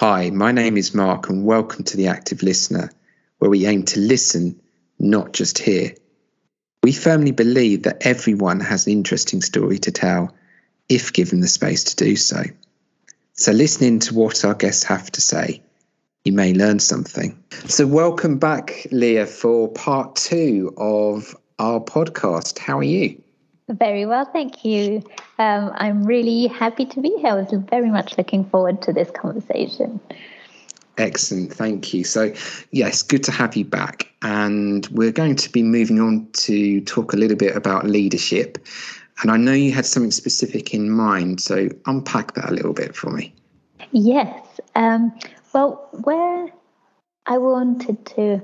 Hi, my name is Mark, and welcome to The Active Listener, where we aim to listen, not just hear. We firmly believe that everyone has an interesting story to tell if given the space to do so. So, listening to what our guests have to say, you may learn something. So, welcome back, Léa, for part two of our podcast. How are you? Very well, thank you. Um, I'm really happy to be here. I was very much looking forward to this conversation. Excellent, thank you. So, yes, good to have you back. And we're going to be moving on to talk a little bit about leadership. And I know you had something specific in mind, so unpack that a little bit for me. Yes. Um, well, where I wanted to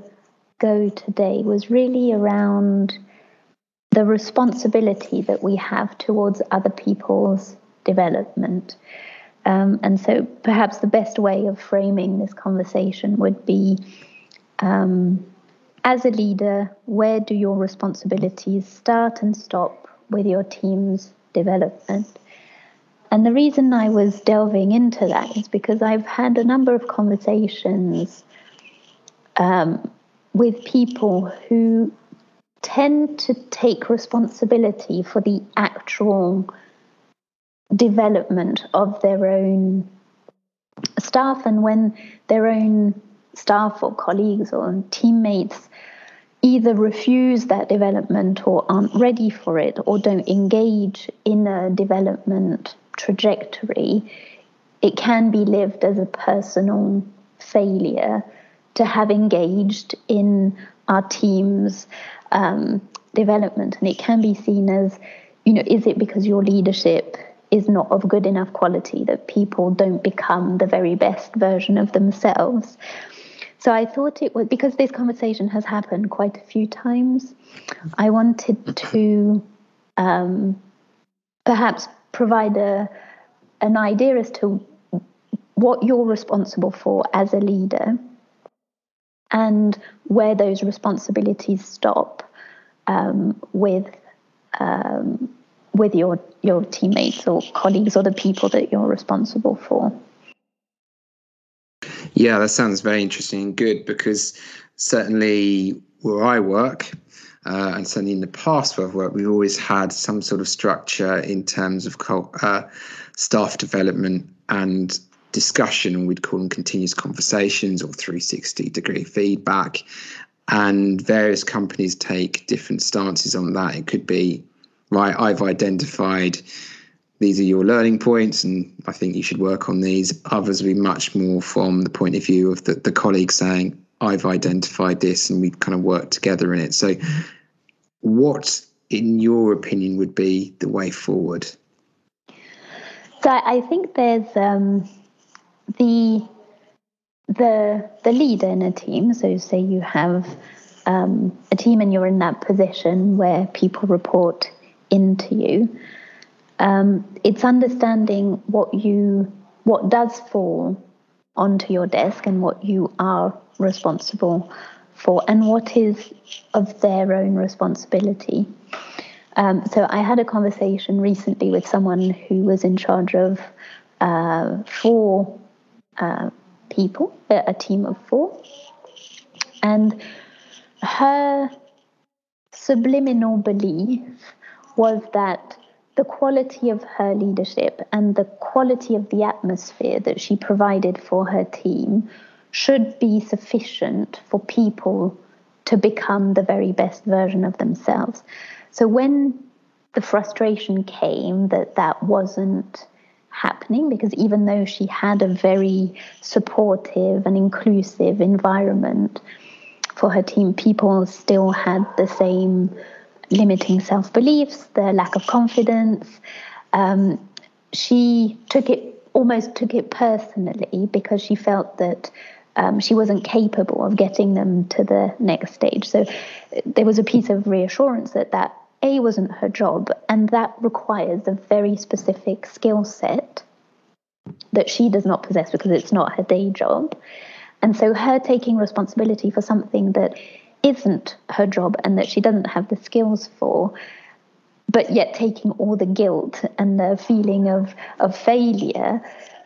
go today was really around the responsibility that we have towards other people's development. Um, and so perhaps the best way of framing this conversation would be um, as a leader, where do your responsibilities start and stop with your team's development? And the reason I was delving into that is because I've had a number of conversations um, with people who tend to take responsibility for the actual development of their own staff. And when their own staff or colleagues or teammates either refuse that development or aren't ready for it or don't engage in a development trajectory, it can be lived as a personal failure to have engaged in our team's um, development. And it can be seen as, you know, is it because your leadership is not of good enough quality that people don't become the very best version of themselves? So I thought it was because this conversation has happened quite a few times. I wanted to um, perhaps provide a, an idea as to what you're responsible for as a leader and where those responsibilities stop um, with um, with your your teammates or colleagues or the people that you're responsible for. Yeah, that sounds very interesting and good because certainly where I work, uh, and certainly in the past where I've worked, we've always had some sort of structure in terms of uh, staff development and discussion. And we'd call them continuous conversations or 360 degree feedback. And various companies take different stances on that. It could be, right, I've identified these are your learning points and I think you should work on these. Others will be much more from the point of view of the, the colleague saying, I've identified this and we kind of work together in it. So, what, in your opinion, would be the way forward? So, I think there's um, the the the leader in a team. So, say you have um, a team and you're in that position where people report into you. Um, it's understanding what you what does fall onto your desk and what you are responsible for, and what is of their own responsibility. Um, so I had a conversation recently with someone who was in charge of uh, four uh, people, a team of four, and her subliminal belief was that the quality of her leadership and the quality of the atmosphere that she provided for her team should be sufficient for people to become the very best version of themselves. So when the frustration came that that wasn't happening, because even though she had a very supportive and inclusive environment for her team, people still had the same limiting self beliefs, the lack of confidence. Um, she took it almost took it personally because she felt that um, she wasn't capable of getting them to the next stage. So there was a piece of reassurance that that a wasn't her job, and that requires a very specific skill set that she does not possess because it's not her day job. And so her taking responsibility for something that isn't her job and that she doesn't have the skills for but yet taking all the guilt and the feeling of of failure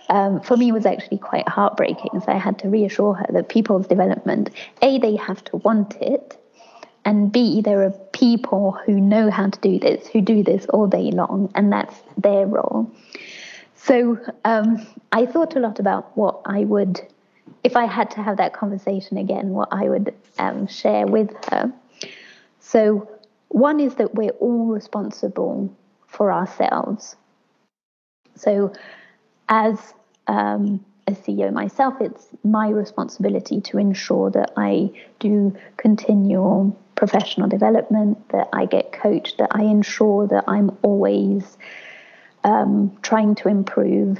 um, for me was actually quite heartbreaking. So I had to reassure her that people's development, A, they have to want it, and B, there are people who know how to do this, who do this all day long, and that's their role. So um, I thought a lot about what I would, if I had to have that conversation again, what I would um, share with her. So, one is that we're all responsible for ourselves. So, as um, CEO myself, it's my responsibility to ensure that I do continual professional development, that I get coached, that I ensure that I'm always um, trying to improve,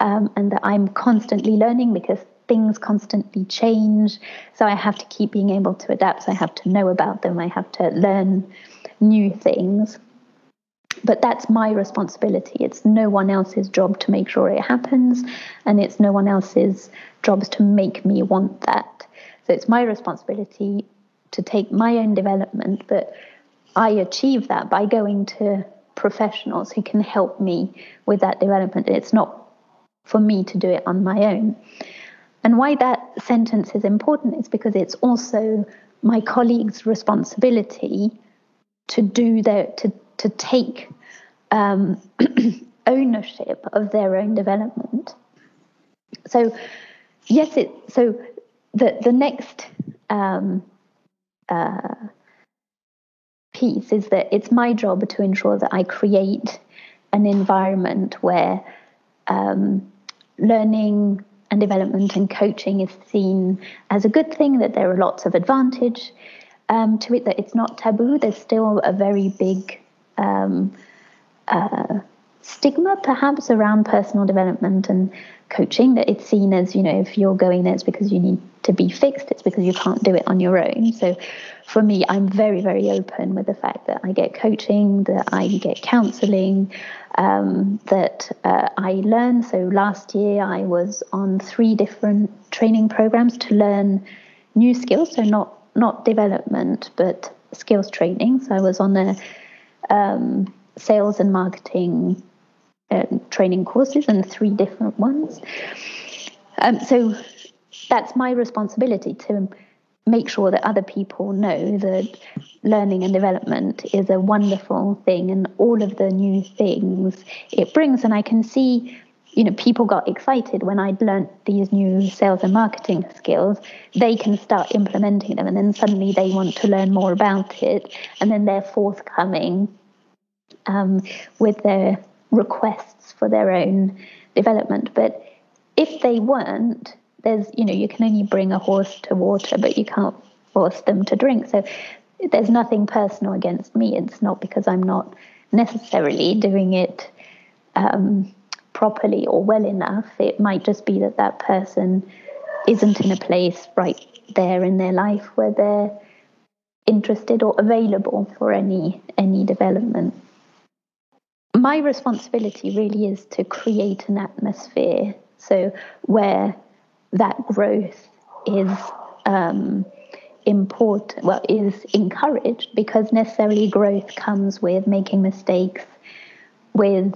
um, and that I'm constantly learning because things constantly change. So I have to keep being able to adapt. So I have to know about them. I have to learn new things. But that's my responsibility. It's no one else's job to make sure it happens, and it's no one else's jobs to make me want that. So it's my responsibility to take my own development, but I achieve that by going to professionals who can help me with that development. It's not for me to do it on my own. And why that sentence is important is because it's also my colleagues' responsibility to do their to to take um, ownership of their own development. So yes, it so the the next um, uh, piece is that it's my job to ensure that I create an environment where um, learning and development and coaching is seen as a good thing, that there are lots of advantage um, to it, that it's not taboo. There's still a very big um, uh, stigma, perhaps, around personal development and coaching, that it's seen as, you know, if you're going there, it's because you need to be fixed, it's because you can't do it on your own. So for me, I'm very, very open with the fact that I get coaching, that I get counseling, um, that uh, I learn. So last year, I was on three different training programs to learn new skills. So not not development, but skills training. So I was on the um, sales and marketing uh, training courses and three different ones. Um, so that's my responsibility to make sure that other people know that learning and development is a wonderful thing and all of the new things it brings. And I can see, you know, people got excited when I'd learnt these new sales and marketing skills. They can start implementing them and then suddenly they want to learn more about it. And then they're forthcoming um, with their requests for their own development. But if they weren't, there's you know you can only bring a horse to water but you can't force them to drink so there's nothing personal against me it's not because i'm not necessarily doing it um, properly or well enough it might just be that that person isn't in a place right there in their life where they're interested or available for any any development. My responsibility really is to create an atmosphere so where that growth is um, important, well, is encouraged because necessarily growth comes with making mistakes, with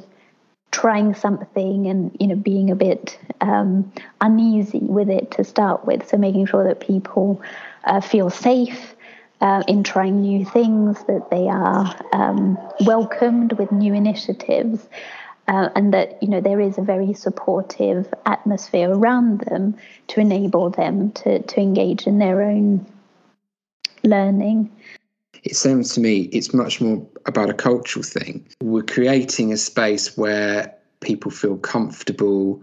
trying something and you know being a bit um, uneasy with it to start with. So making sure that people uh, feel safe. Uh, in trying new things, that they are um, welcomed with new initiatives, uh, and that you know there is a very supportive atmosphere around them to enable them to to engage in their own learning. It seems to me it's much more about a cultural thing. We're creating a space where people feel comfortable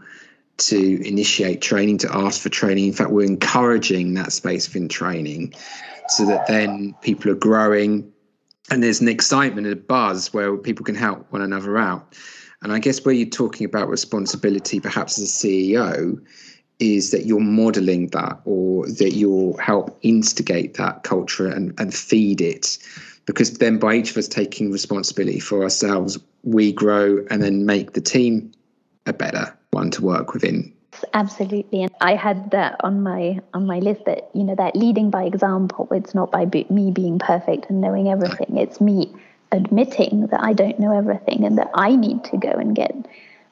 to initiate training, to ask for training. In fact, we're encouraging that space in training so that then people are growing and there's an excitement and a buzz where people can help one another out. And I guess where you're talking about responsibility, perhaps as a CEO, is that you're modeling that or that you'll help instigate that culture and, and feed it. Because then by each of us taking responsibility for ourselves, we grow and then make the team a better one to work within. Absolutely, and I had that on my on my list that you know that leading by example. It's not by be, me being perfect and knowing everything. It's me admitting that I don't know everything and that I need to go and get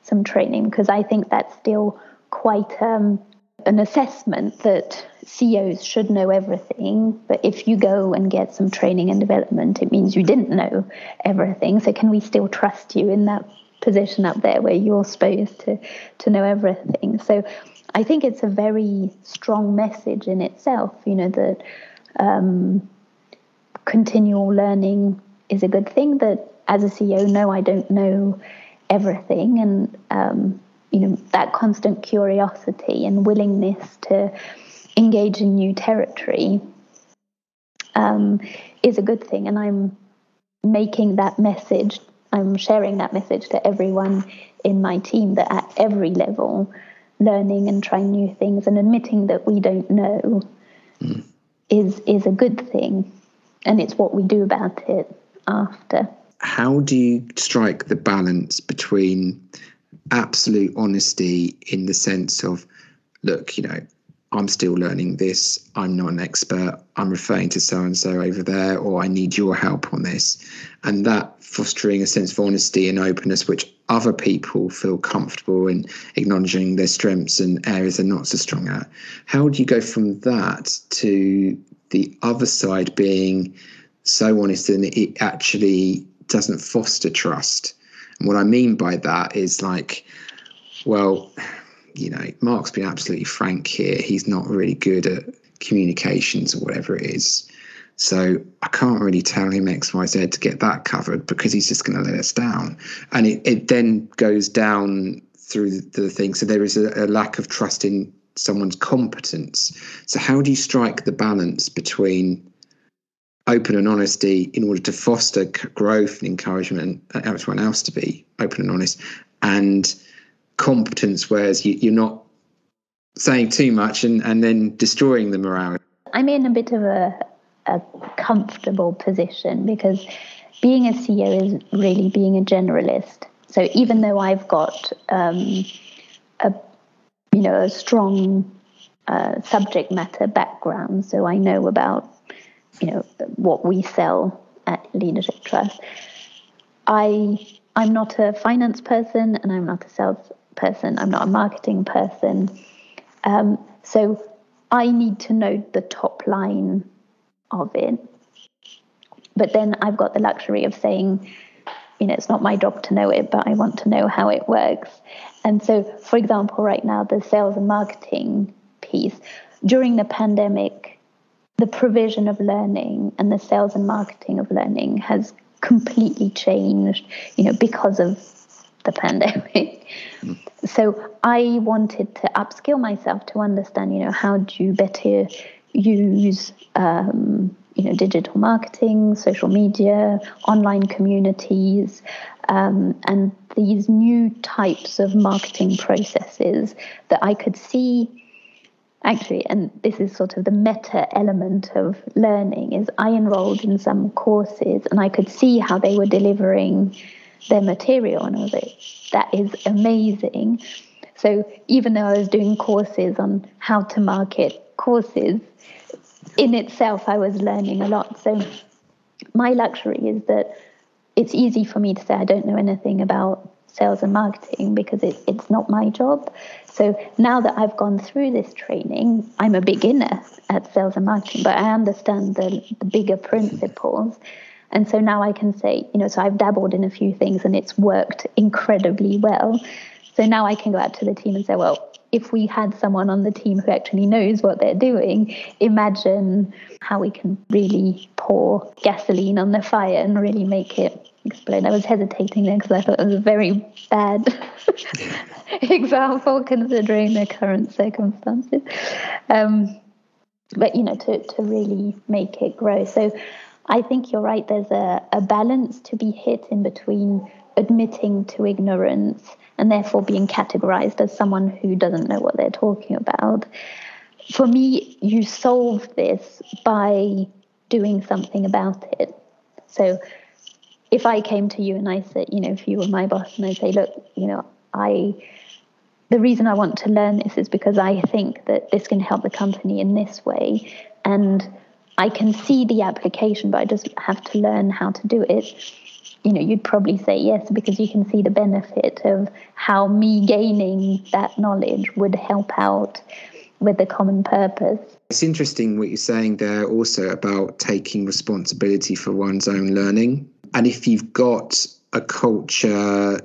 some training because I think that's still quite um, an assessment that CEOs should know everything. But if you go and get some training and development, it means you didn't know everything. So can we still trust you in that position up there where you're supposed to to know everything? So I think it's a very strong message in itself. You know that um, continual learning is a good thing. That as a CEO, no, I don't know everything, and um, you know that constant curiosity and willingness to engage in new territory um, is a good thing, and I'm making that message. I'm sharing that message to everyone in my team that at every level, learning and trying new things and admitting that we don't know mm. is is a good thing, and it's what we do about it after. How do you strike the balance between absolute honesty in the sense of, look, you know, I'm still learning this. I'm not an expert. I'm referring to so and so over there, or I need your help on this. And that fostering a sense of honesty and openness, which other people feel comfortable in acknowledging their strengths and areas they're not so strong at. How do you go from that to the other side being so honest and it actually doesn't foster trust? And what I mean by that is like, well, you know, Mark's been absolutely frank here. He's not really good at communications or whatever it is. So I can't really tell him X, Y, Z to get that covered because he's just going to let us down. And it, it then goes down through the, thing. So there is a, a lack of trust in someone's competence. So how do you strike the balance between open and honesty in order to foster growth and encouragement and everyone else to be open and honest. And competence whereas you, are not saying too much and, and then destroying the morale. I'm in a bit of a, a comfortable position because being a ceo is really being a generalist. So even though i've got um, a you know a strong uh, subject matter background so i know about you know what we sell at Leadership Trust. I I'm not a finance person and I'm not a sales person. I'm not a marketing person. Um, so I need to know the top line of it. But then I've got the luxury of saying, you know, it's not my job to know it, but I want to know how it works. And so, for example, right now, the sales and marketing piece, during the pandemic, the provision of learning and the sales and marketing of learning has completely changed, you know, because of the pandemic. Mm. So I wanted to upskill myself to understand, you know, how do you better use, um, you know, digital marketing, social media, online communities, um, and these new types of marketing processes that I could see actually, and this is sort of the meta element of learning, is I enrolled in some courses and I could see how they were delivering their material, and I was like, that is amazing. So even though I was doing courses on how to market courses, in itself I was learning a lot. So my luxury is that it's easy for me to say I don't know anything about sales and marketing because it, it's not my job. So now that I've gone through this training, I'm a beginner at sales and marketing, but I understand the, the bigger principles. And so now I can say, you know, so I've dabbled in a few things and it's worked incredibly well. So now I can go out to the team and say, well, if we had someone on the team who actually knows what they're doing, imagine how we can really pour gasoline on the fire and really make it explain. I was hesitating there because I thought it was a very bad example considering the current circumstances. Um, but you know, to to really make it grow. So I think you're right. There's a, a balance to be hit in between admitting to ignorance and therefore being categorized as someone who doesn't know what they're talking about. For me, you solve this by doing something about it. So if I came to you and I said, you know, if you were my boss and I say, look, you know, I the reason I want to learn this is because I think that this can help the company in this way. And I can see the application, but I just have to learn how to do it. You know, you'd probably say yes because you can see the benefit of how me gaining that knowledge would help out with the common purpose. It's interesting what you're saying there also about taking responsibility for one's own learning. And if you've got a culture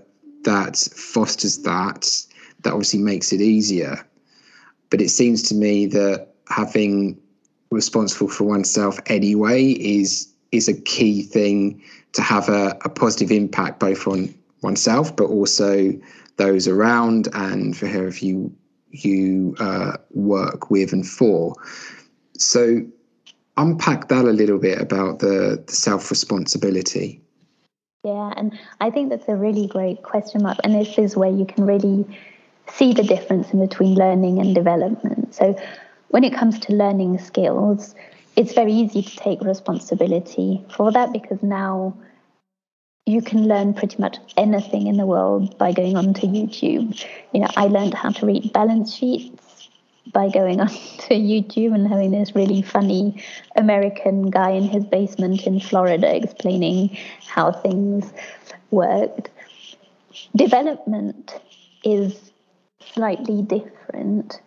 that fosters that, that obviously makes it easier. But it seems to me that having responsible for oneself anyway is is a key thing to have a, a positive impact both on oneself but also those around and for whoever you you uh, work with and for. So unpack that a little bit about the, the self responsibility. Yeah, and I think that's a really great question mark. And this is where you can really see the difference in between learning and development. So, when it comes to learning skills, it's very easy to take responsibility for that because now you can learn pretty much anything in the world by going onto YouTube. You know, I learned how to read balance sheets by going onto YouTube and having this really funny American guy in his basement in Florida explaining how things worked. Development is slightly different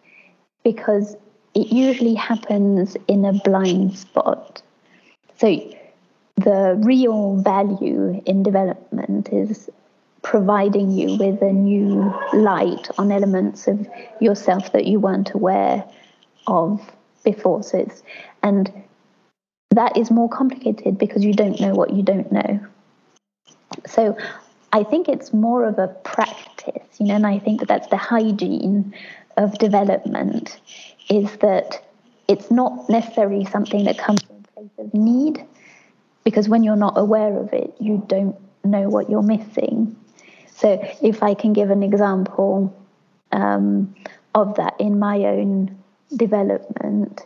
because it usually happens in a blind spot. So the real value in development is providing you with a new light on elements of yourself that you weren't aware of before. So it's, and that is more complicated because you don't know what you don't know. So I think it's more of a practice, you know, and I think that that's the hygiene of development is that it's not necessarily something that comes from a place of need, because when you're not aware of it, you don't know what you're missing. So, if I can give an example um, of that in my own development,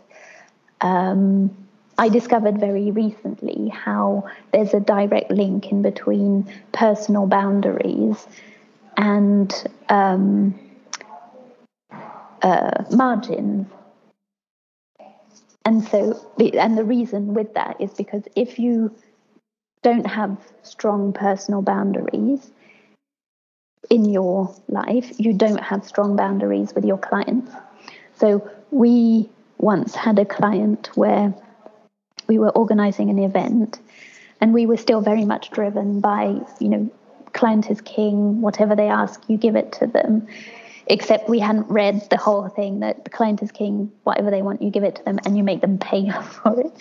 um, I discovered very recently how there's a direct link in between personal boundaries and um, uh, margins. And so, and the reason with that is because if you don't have strong personal boundaries in your life, you don't have strong boundaries with your clients. So, we once had a client where we were organizing an event and we were still very much driven by, you know, client is king, whatever they ask, you give it to them. Except we hadn't read the whole thing that the client is king, whatever they want, you give it to them and you make them pay for it.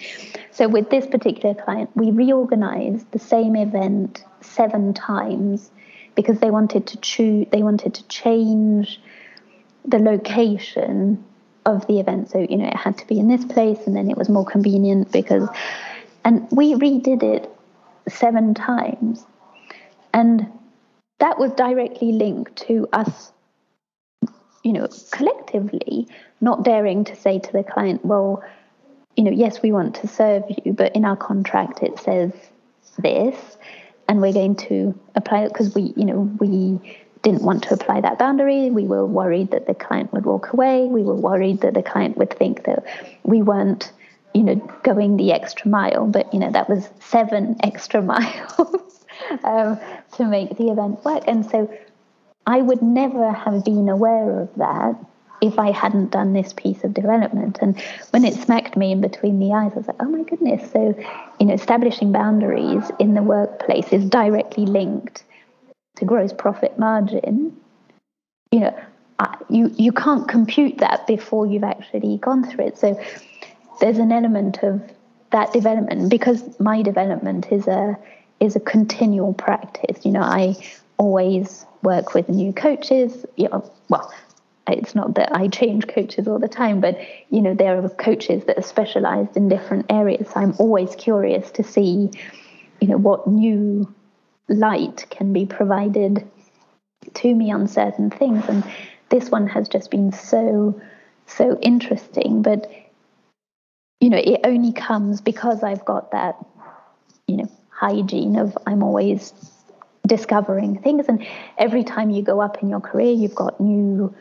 So with this particular client, we reorganized the same event seven times because they wanted to choose they wanted to change the location of the event. So, you know, it had to be in this place and then it was more convenient because, and we redid it seven times. And that was directly linked to us, you know, collectively not daring to say to the client, well, you know, yes, we want to serve you, but in our contract it says this, and we're going to apply it because we, you know, we didn't want to apply that boundary. We were worried that the client would walk away. We were worried that the client would think that we weren't, you know, going the extra mile. But you know, that was seven extra miles um, to make the event work. And so, I would never have been aware of that if I hadn't done this piece of development. And when it smacked me in between the eyes, I was like, oh my goodness. So, you know, establishing boundaries in the workplace is directly linked to gross profit margin, you know, you, you can't compute that before you've actually gone through it. So there's an element of that development because my development is a is a continual practice. You know, I always work with new coaches. You know, well, it's not that I change coaches all the time, but you know, there are coaches that are specialized in different areas. I'm always curious to see, you know, what new light can be provided to me on certain things. And this one has just been so, so interesting. But, you know, it only comes because I've got that, you know, hygiene of I'm always discovering things. And every time you go up in your career, you've got new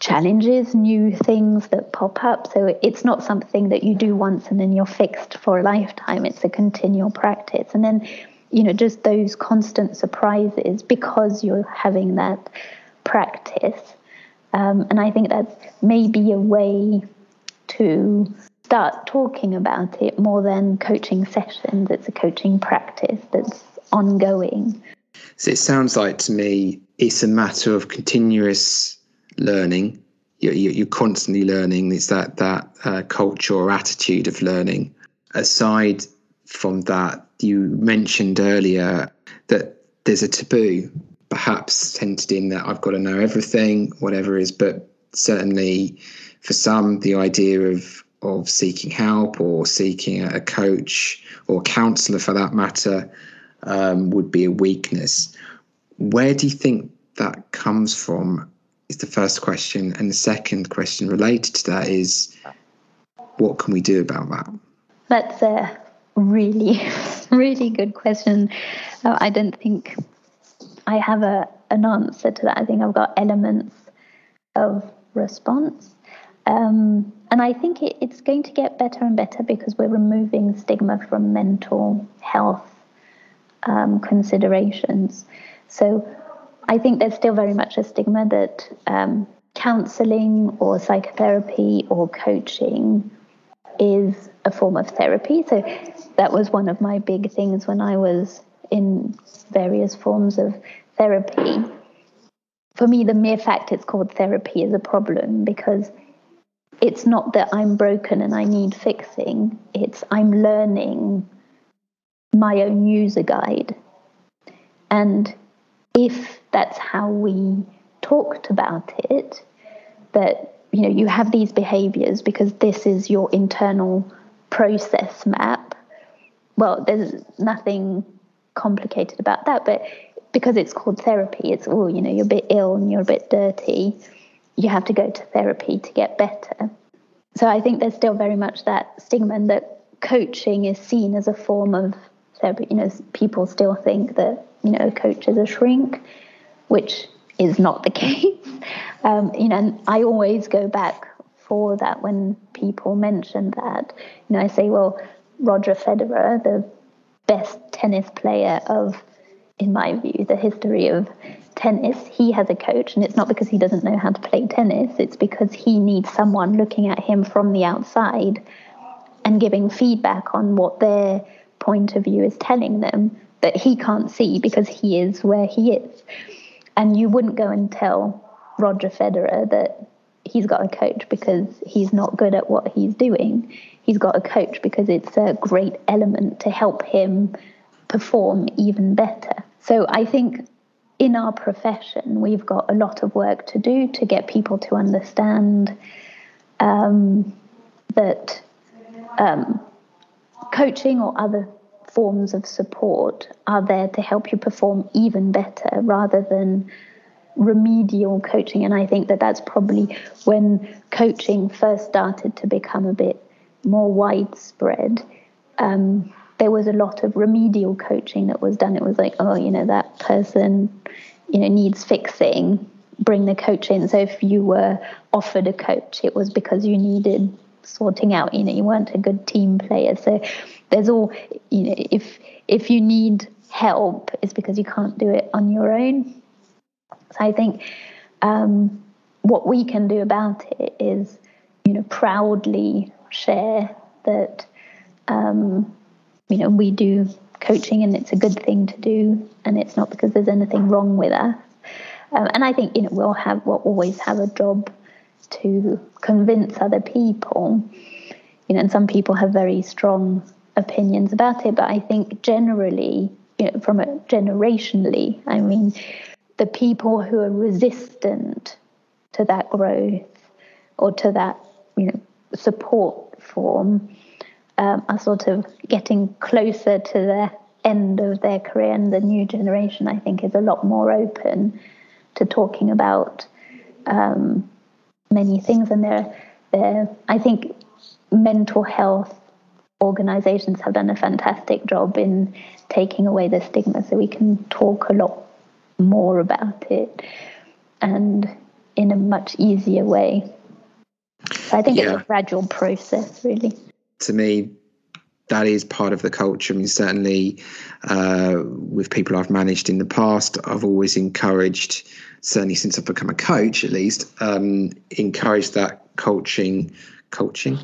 challenges, new things that pop up. So it's not something that you do once and then you're fixed for a lifetime. It's a continual practice. And then, you know, just those constant surprises because you're having that practice. Um, and I think that's maybe a way to start talking about it more than coaching sessions. It's a coaching practice that's ongoing. So it sounds like to me it's a matter of continuous learning. You're, you're constantly learning. It's that that uh, culture or attitude of learning. Aside from that, you mentioned earlier that there's a taboo, perhaps centered in that I've got to know everything, whatever it is. But certainly, for some, the idea of of seeking help or seeking a coach or counselor, for that matter, um, would be a weakness. Where do you think that comes from? Is the first question. And the second question related to that is what can we do about that? That's a really, really good question. Uh, I don't think I have a, an answer to that. I think I've got elements of response. Um, and I think it, it's going to get better and better because we're removing stigma from mental health um, considerations. So I think there's still very much a stigma that um, counseling or psychotherapy or coaching is a form of therapy. So that was one of my big things when I was in various forms of therapy. For me, the mere fact it's called therapy is a problem because it's not that I'm broken and I need fixing, it's I'm learning my own user guide. And if that's how we talked about it, that you know you have these behaviors because this is your internal process map. Well, there's nothing complicated about that, but because it's called therapy, it's oh, you know, you're a bit ill and you're a bit dirty. You have to go to therapy to get better. So I think there's still very much that stigma and that coaching is seen as a form of therapy. You know, people still think that you know, a coach is a shrink, which is not the case. Um, you know, and I always go back for that when people mention that. You know, I say, well, Roger Federer, the best tennis player of, in my view, the history of tennis, he has a coach, and it's not because he doesn't know how to play tennis, it's because he needs someone looking at him from the outside and giving feedback on what their point of view is telling them that he can't see because he is where he is. And you wouldn't go and tell Roger Federer that he's got a coach because he's not good at what he's doing. He's got a coach because it's a great element to help him perform even better. So I think in our profession, we've got a lot of work to do to get people to understand um, that um, coaching or other forms of support are there to help you perform even better rather than remedial coaching. And I think that that's probably when coaching first started to become a bit more widespread. Um, there was a lot of remedial coaching that was done. It was like, oh, you know, that person, you know, needs fixing. Bring the coach in. So if you were offered a coach, it was because you needed sorting out. You know, you weren't a good team player. So there's all you know if if you need help it's because you can't do it on your own so i think um, what we can do about it is you know proudly share that um, you know we do coaching and it's a good thing to do and it's not because there's anything wrong with us um, and i think you know we'll have we'll always have a job to convince other people. You know and some people have very strong opinions about it, but I think generally, you know, from a generationally, I mean, the people who are resistant to that growth or to that, you know, support form um, are sort of getting closer to the end of their career, and the new generation, I think, is a lot more open to talking about um, many things, and they're, they're, I think, mental health organizations have done a fantastic job in taking away the stigma so we can talk a lot more about it. And in a much easier way. So I think yeah. it's a gradual process, really. To me, that is part of the culture. I mean, certainly uh, with people I've managed in the past, I've always encouraged, certainly since I've become a coach at least, um, encouraged that coaching, coaching,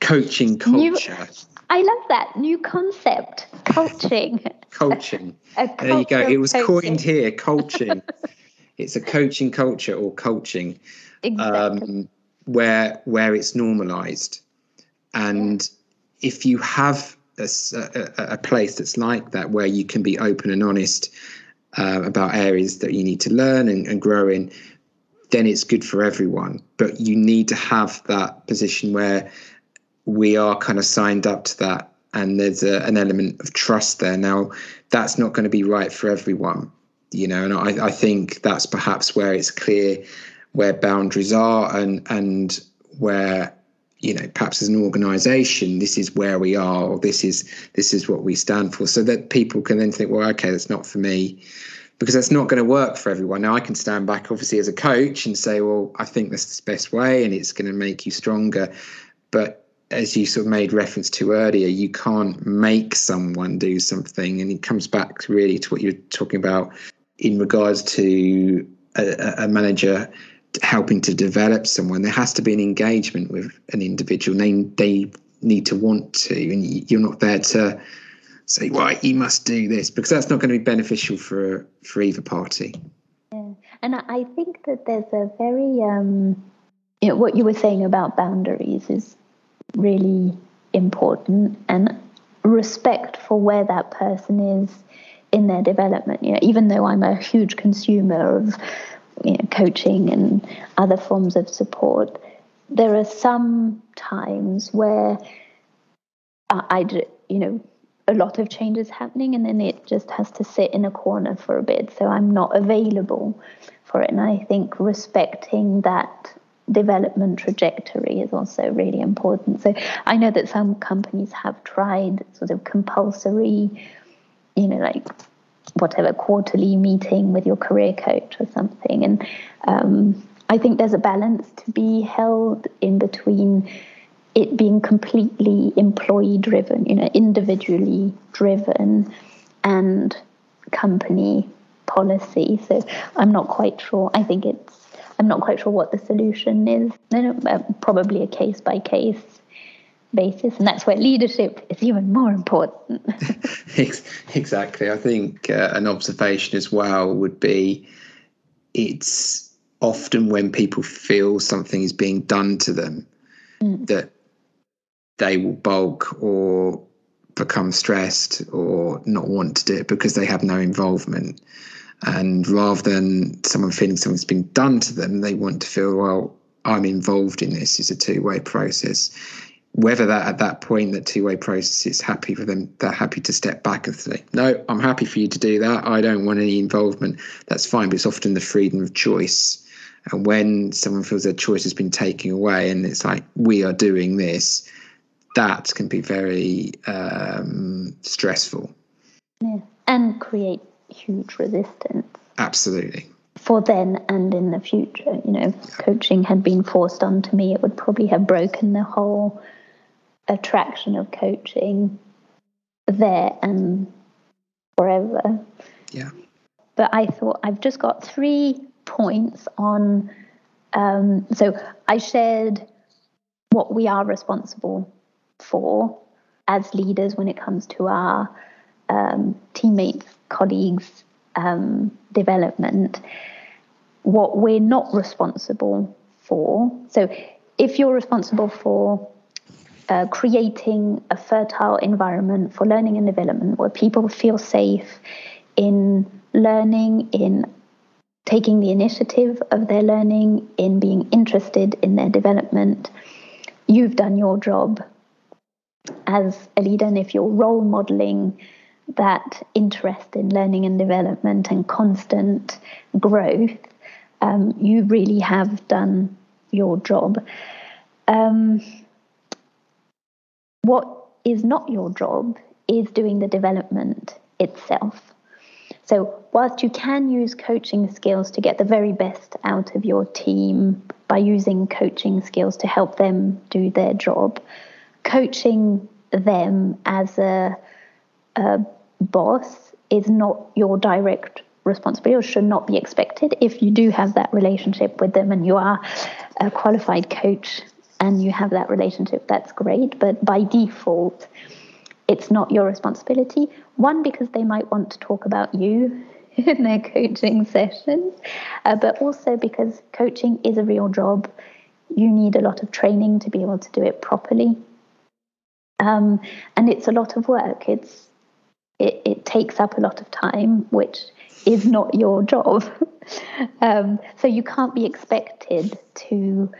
coaching culture. New, I love that new concept, coaching. coaching. there you go. It was coaching. coined here, coaching. it's a coaching culture or coaching, exactly. um, where where it's normalised, and yeah. If you have a, a, a, place that's like that, where you can be open and honest uh, about areas that you need to learn and, and grow in, then it's good for everyone. But you need to have that position where we are kind of signed up to that and there's a, an element of trust there now that's not going to be right for everyone you know and I, I think that's perhaps where it's clear where boundaries are and and where you know perhaps as an organization this is where we are or this is this is what we stand for so that people can then think well okay that's not for me because that's not going to work for everyone now i can stand back obviously as a coach and say well i think this is the best way and it's going to make you stronger but as you sort of made reference to earlier, you can't make someone do something. And it comes back really to what you're talking about in regards to a, a manager helping to develop someone. There has to be an engagement with an individual. They, they need to want to, and you're not there to say, right, you must do this, because that's not going to be beneficial for, for either party. Yeah. And I think that there's a very, um, you know, what you were saying about boundaries is really important and respect for where that person is in their development. You know, even though I'm a huge consumer of you know, coaching and other forms of support, there are some times where I, you know, a lot of changes happening, and then it just has to sit in a corner for a bit. So I'm not available for it, and I think respecting that development trajectory is also really important. So I know that some companies have tried sort of compulsory, you know, like whatever quarterly meeting with your career coach or something. And um, I think there's a balance to be held in between it being completely employee driven, you know, individually driven and company policy. So I'm not quite sure. I think it's I'm not quite sure what the solution is. Uh, probably a case by case basis, and that's where leadership is even more important. exactly. I think uh, an observation as well would be it's often when people feel something is being done to them mm. that they will bulk or become stressed or not want to do it because they have no involvement. And rather than someone feeling something's been done to them, they want to feel, well, I'm involved in this. It's a two way process. Whether that at that point, that two way process is happy for them, they're happy to step back and say, no, I'm happy for you to do that. I don't want any involvement. That's fine. But it's often the freedom of choice. And when someone feels their choice has been taken away and it's like, we are doing this, that can be very um, stressful. Yeah. And create huge resistance. Absolutely. For then and in the future, you know, if coaching had been forced onto me, it would probably have broken the whole attraction of coaching there and forever. Yeah. But I thought I've just got three points on. Um, so I shared what we are responsible for as leaders when it comes to our um, teammates colleagues' um, development, what we're not responsible for. So, if you're responsible for uh, creating a fertile environment for learning and development where people feel safe in learning, in taking the initiative of their learning, in being interested in their development, you've done your job as a leader. And if you're role modeling, that interest in learning and development and constant growth, um, you really have done your job. Um, what is not your job is doing the development itself. So, whilst you can use coaching skills to get the very best out of your team by using coaching skills to help them do their job, coaching them as a, a boss is not your direct responsibility or should not be expected. If you do have that relationship with them and you are a qualified coach and you have that relationship, that's great. But by default, it's not your responsibility. One, because they might want to talk about you in their coaching sessions, uh, but also because coaching is a real job. You need a lot of training to be able to do it properly. Um, and it's a lot of work. It's it, it takes up a lot of time, which is not your job. um, so you can't be expected to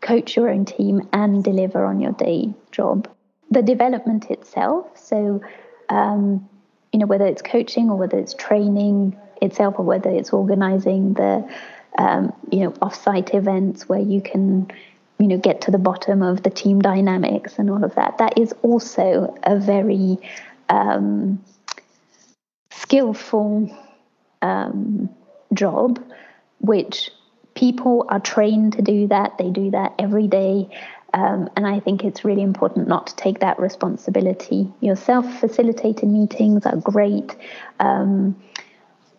coach your own team and deliver on your day job. The development itself, so um, you know whether it's coaching or whether it's training itself or whether it's organizing the um, you know off-site events where you can you know get to the bottom of the team dynamics and all of that. That is also a very um, skillful um, job, which people are trained to do that. They do that every day. Um, and I think it's really important not to take that responsibility yourself. Facilitated meetings are great. Um,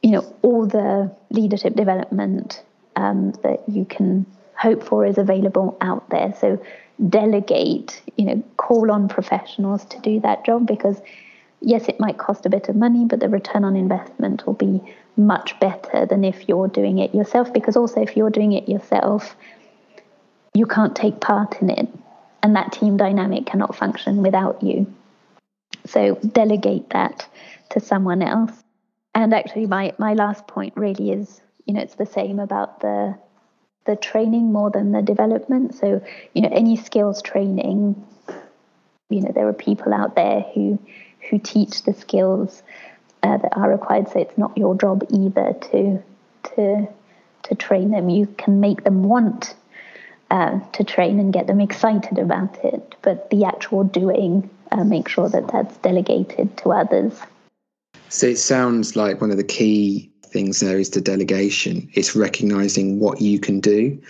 you know, all the leadership development um, that you can hope for is available out there. So delegate, you know, call on professionals to do that job because yes, it might cost a bit of money, but the return on investment will be much better than if you're doing it yourself. Because also, if you're doing it yourself, you can't take part in it, and that team dynamic cannot function without you. So, delegate that to someone else. And actually, my, my last point really is you know, it's the same about the the training more than the development. So, you know, any skills training, you know, there are people out there who who teach the skills uh, that are required. So it's not your job either to to to train them. You can make them want uh, to train and get them excited about it, but the actual doing, uh, make sure that that's delegated to others. So it sounds like one of the key things there is the delegation. It's recognizing what you can do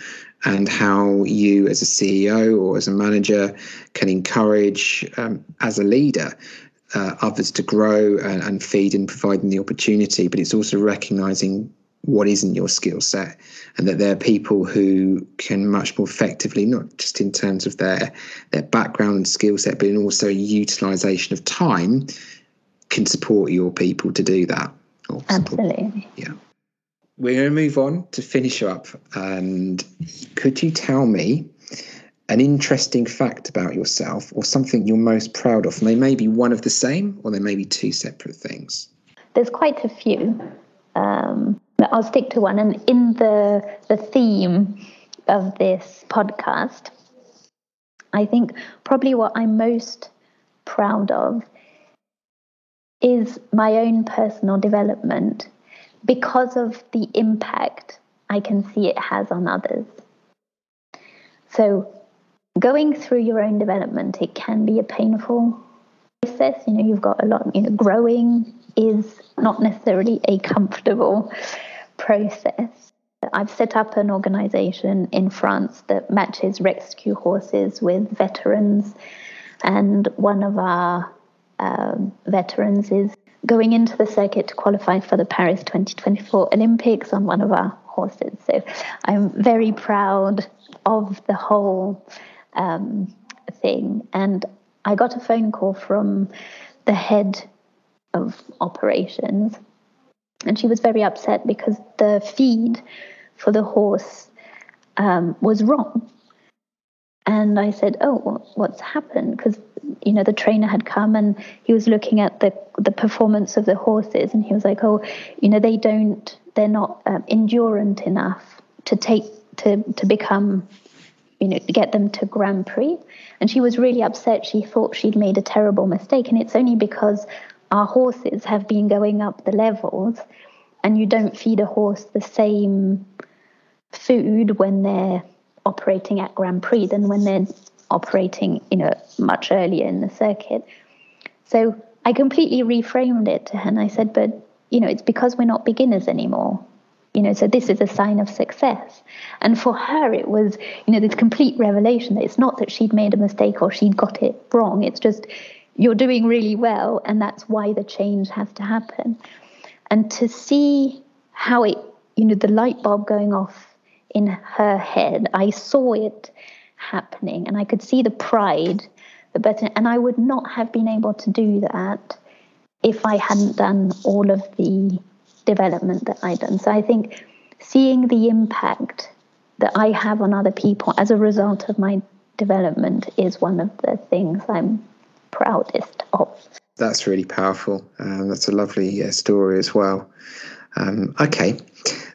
and how you, as a CEO or as a manager, can encourage um, as a leader uh, others to grow and, and feed and providing the opportunity, but it's also recognizing what isn't your skill set and that there are people who can much more effectively not just in terms of their their background and skill set but in also utilization of time can support your people to do that. Absolutely. Yeah. We're going to move on to finish up and could you tell me an interesting fact about yourself or something you're most proud of. And they may be one of the same or they may be two separate things. There's quite a few. Um, I'll stick to one. And in the, the theme of this podcast, I think probably what I'm most proud of is my own personal development because of the impact I can see it has on others. So, going through your own development, it can be a painful process. You know, you've got a lot, you know, growing is not necessarily a comfortable process. I've set up an organization in France that matches rescue horses with veterans, and one of our um, veterans is going into the circuit to qualify for the Paris 2024 Olympics on one of our horses. So I'm very proud of the whole um, thing. And I got a phone call from the head of operations, and she was very upset because the feed for the horse um, was wrong. And I said, "Oh, what's happened?" Because you know the trainer had come and he was looking at the the performance of the horses, and he was like, "Oh, you know they don't, they're not um, endurant enough to take to to become you know, get them to Grand Prix. And she was really upset. She thought she'd made a terrible mistake. And it's only because our horses have been going up the levels and you don't feed a horse the same food when they're operating at Grand Prix than when they're operating, you know, much earlier in the circuit. So I completely reframed it to her and I said, but you know, it's because we're not beginners anymore. You know, so this is a sign of success. And for her, it was, you know, this complete revelation that it's not that she'd made a mistake or she'd got it wrong. It's just you're doing really well, and that's why the change has to happen. And to see how it, you know, the light bulb going off in her head, I saw it happening, and I could see the pride, the better, and I would not have been able to do that if I hadn't done all of the development that I've done. So I think seeing the impact that I have on other people as a result of my development is one of the things I'm proudest of. That's really powerful. Um, that's a lovely uh, story as well. Um, okay,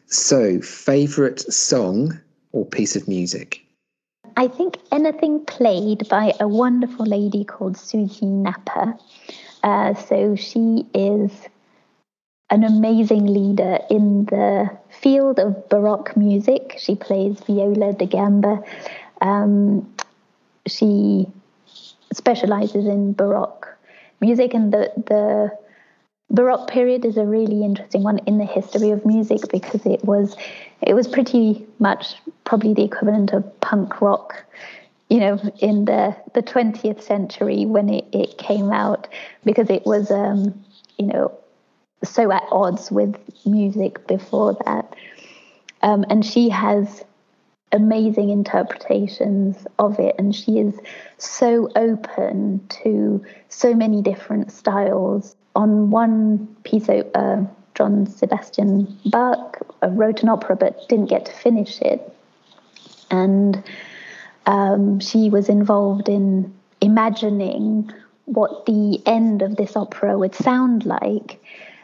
so favorite song or piece of music? I think anything played by a wonderful lady called Susie Napper. Uh, so she is an amazing leader in the field of Baroque music. She plays viola da gamba. Um, she specializes in Baroque music, and the the Baroque period is a really interesting one in the history of music because it was it was pretty much probably the equivalent of punk rock you know, in the, the 20th century when it, it came out, because it was, um, you know, so at odds with music before that. Um, and she has amazing interpretations of it, and she is so open to so many different styles. On one piece, uh, John Sebastian Bach uh, wrote an opera but didn't get to finish it. And um, she was involved in imagining what the end of this opera would sound like.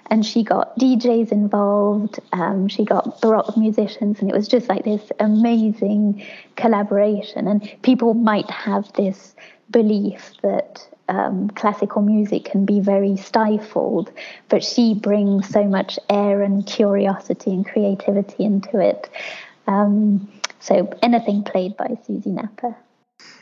And she got DJs involved, um, she got Baroque musicians, and it was just like this amazing collaboration. And people might have this belief that um, classical music can be very stifled, but she brings so much air and curiosity and creativity into it. Um, so anything played by Susie Napper.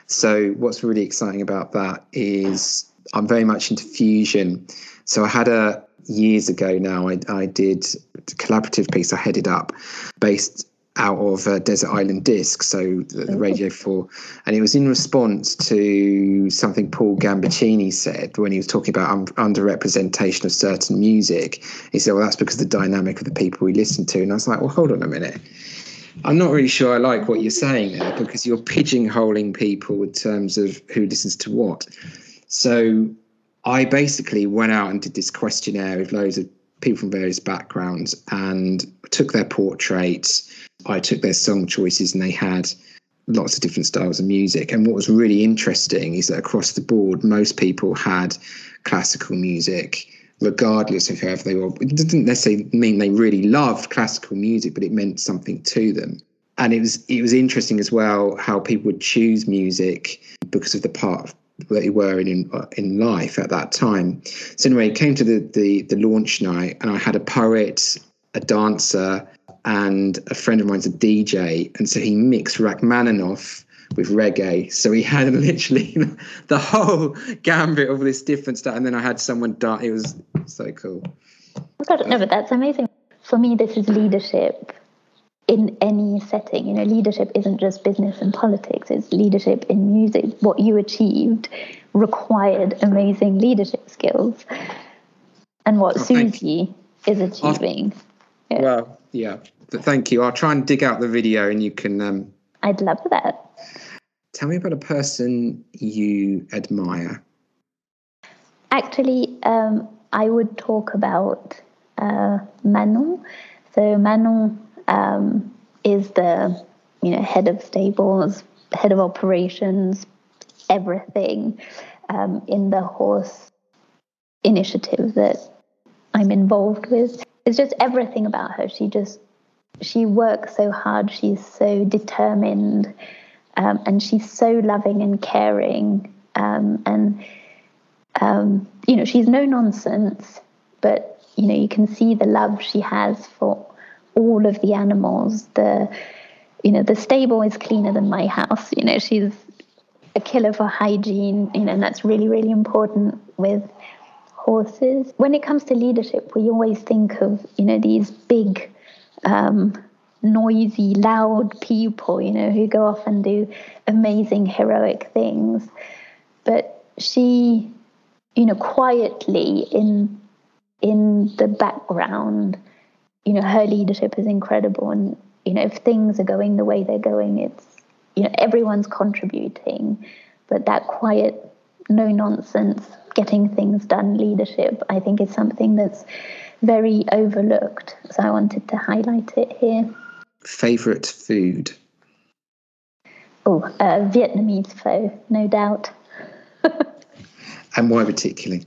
So what's really exciting about that is I'm very much into fusion. So I had a years ago now. I, I did a collaborative piece I headed up based out of uh, Desert Island Disc, so the, the Radio 4. And it was in response to something Paul Gambaccini said when he was talking about un- underrepresentation of certain music. He said, well, that's because of the dynamic of the people we listen to. And I was like, well, hold on a minute. I'm not really sure I like what you're saying there because you're pigeonholing people in terms of who listens to what. So I basically went out and did this questionnaire with loads of people from various backgrounds and took their portraits. I took their song choices and they had lots of different styles of music. And what was really interesting is that across the board, most people had classical music regardless of whoever they were. It didn't necessarily mean they really loved classical music, but it meant something to them. And it was it was interesting as well how people would choose music because of the part they were in in life at that time. So anyway, came to the the, the launch night, and I had a poet, a dancer, and a friend of mine's a DJ, and so he mixed Rachmaninoff with reggae. So he had literally the whole gambit of this different stuff. And then I had someone dance. It was so cool. Oh God, no, but that's amazing. For me, this is leadership in any setting. You know, leadership isn't just business and politics, it's leadership in music. What you achieved required amazing leadership skills. And what oh, Susie is achieving. Yeah. Well, yeah. Thank you. I'll try and dig out the video and you can um, I'd love that. Tell me about a person you admire. Actually, um, I would talk about uh, Manon. So Manon um, is the you know head of stables, head of operations, everything um, in the horse initiative that I'm involved with. It's just everything about her. She just she works so hard. She's so determined, um, and she's so loving and caring. Um, and um, you know, she's no nonsense, but you know, you can see the love she has for all of the animals. The you know, the stable is cleaner than my house. You know, she's a killer for hygiene. You know, and that's really really important with horses. When it comes to leadership, we always think of, you know, these big, um, noisy, loud people, you know, who go off and do amazing, heroic things. But she, you know, quietly in in the background, you know, her leadership is incredible. And, you know, if things are going the way they're going, it's, you know, everyone's contributing. But that quiet, no nonsense, getting things done leadership, I think is something that's very overlooked. So I wanted to highlight it here. Favorite food? Oh, uh, Vietnamese pho, no doubt. and why particularly?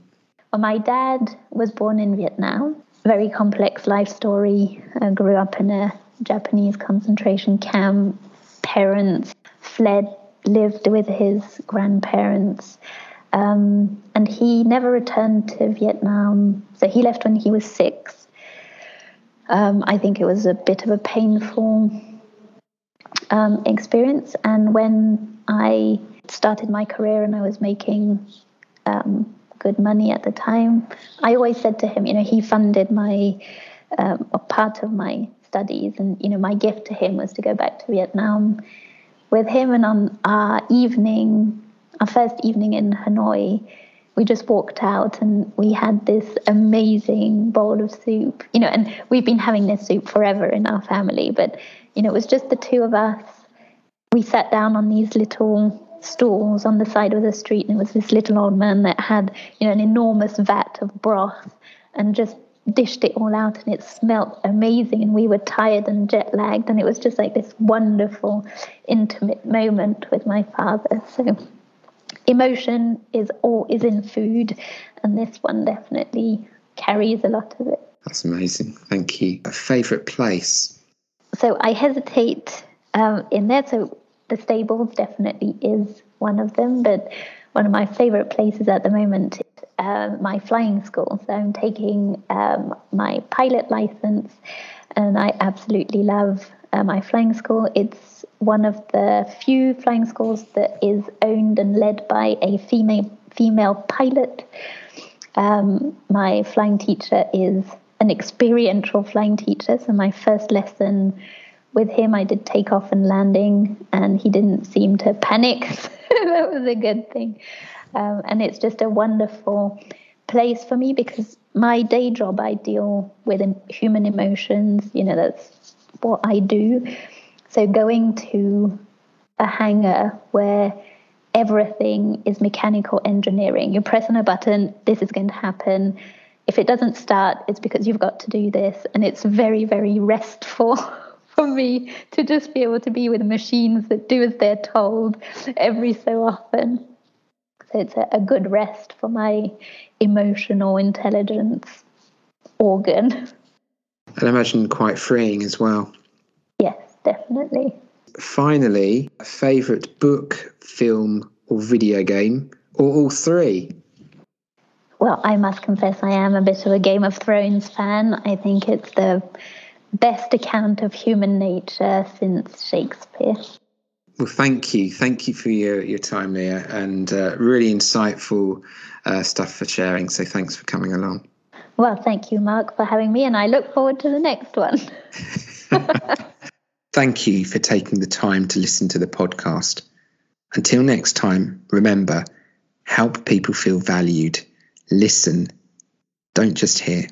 Well, my dad was born in Vietnam. Very complex life story. I grew up in a Japanese concentration camp. Parents fled, lived with his grandparents. Um, and he never returned to Vietnam. So he left when he was six. Um, I think it was a bit of a painful um, experience. And when I started my career and I was making um, good money at the time, I always said to him, you know, he funded my um, part of my studies, and you know, my gift to him was to go back to Vietnam with him. And on our evening, our first evening in Hanoi, we just walked out and we had this amazing bowl of soup, you know, and we've been having this soup forever in our family, but you know, it was just the two of us. We sat down on these little stools on the side of the street, and it was this little old man that had, you know, an enormous vat of broth and just dished it all out and it smelt amazing and we were tired and jet lagged and it was just like this wonderful intimate moment with my father. So emotion is all is in food and this one definitely carries a lot of it. That's amazing. Thank you. A favorite place? So I hesitate um, in there. So the stables definitely is one of them, but one of my favorite places at the moment is uh, my flying school. So I'm taking um, my pilot license, and I absolutely love uh, my flying school. It's one of the few flying schools that is owned and led by a female female pilot. Um, my flying teacher is an experiential flying teacher. So my first lesson with him, I did takeoff and landing, and he didn't seem to panic. So that was a good thing. Um, and it's just a wonderful place for me because my day job, I deal with human emotions. You know, that's what I do. So going to a hangar where everything is mechanical engineering, you press on a button, this is going to happen if it doesn't start, it's because you've got to do this. And it's very, very restful for me to just be able to be with machines that do as they're told every so often. So it's a, a good rest for my emotional intelligence organ. And I imagine quite freeing as well. Yes, definitely. Finally, a favourite book, film, or video game, or all three? well, I must confess I am a bit of a Game of Thrones fan. I think it's the best account of human nature since Shakespeare. Well, thank you. Thank you for your, your time, Léa, and uh, really insightful uh, stuff for sharing. So thanks for coming along. Well, thank you, Mark, for having me, and I look forward to the next one. thank you for taking the time to listen to the podcast. Until next time, remember help people feel valued listen, don't just hear.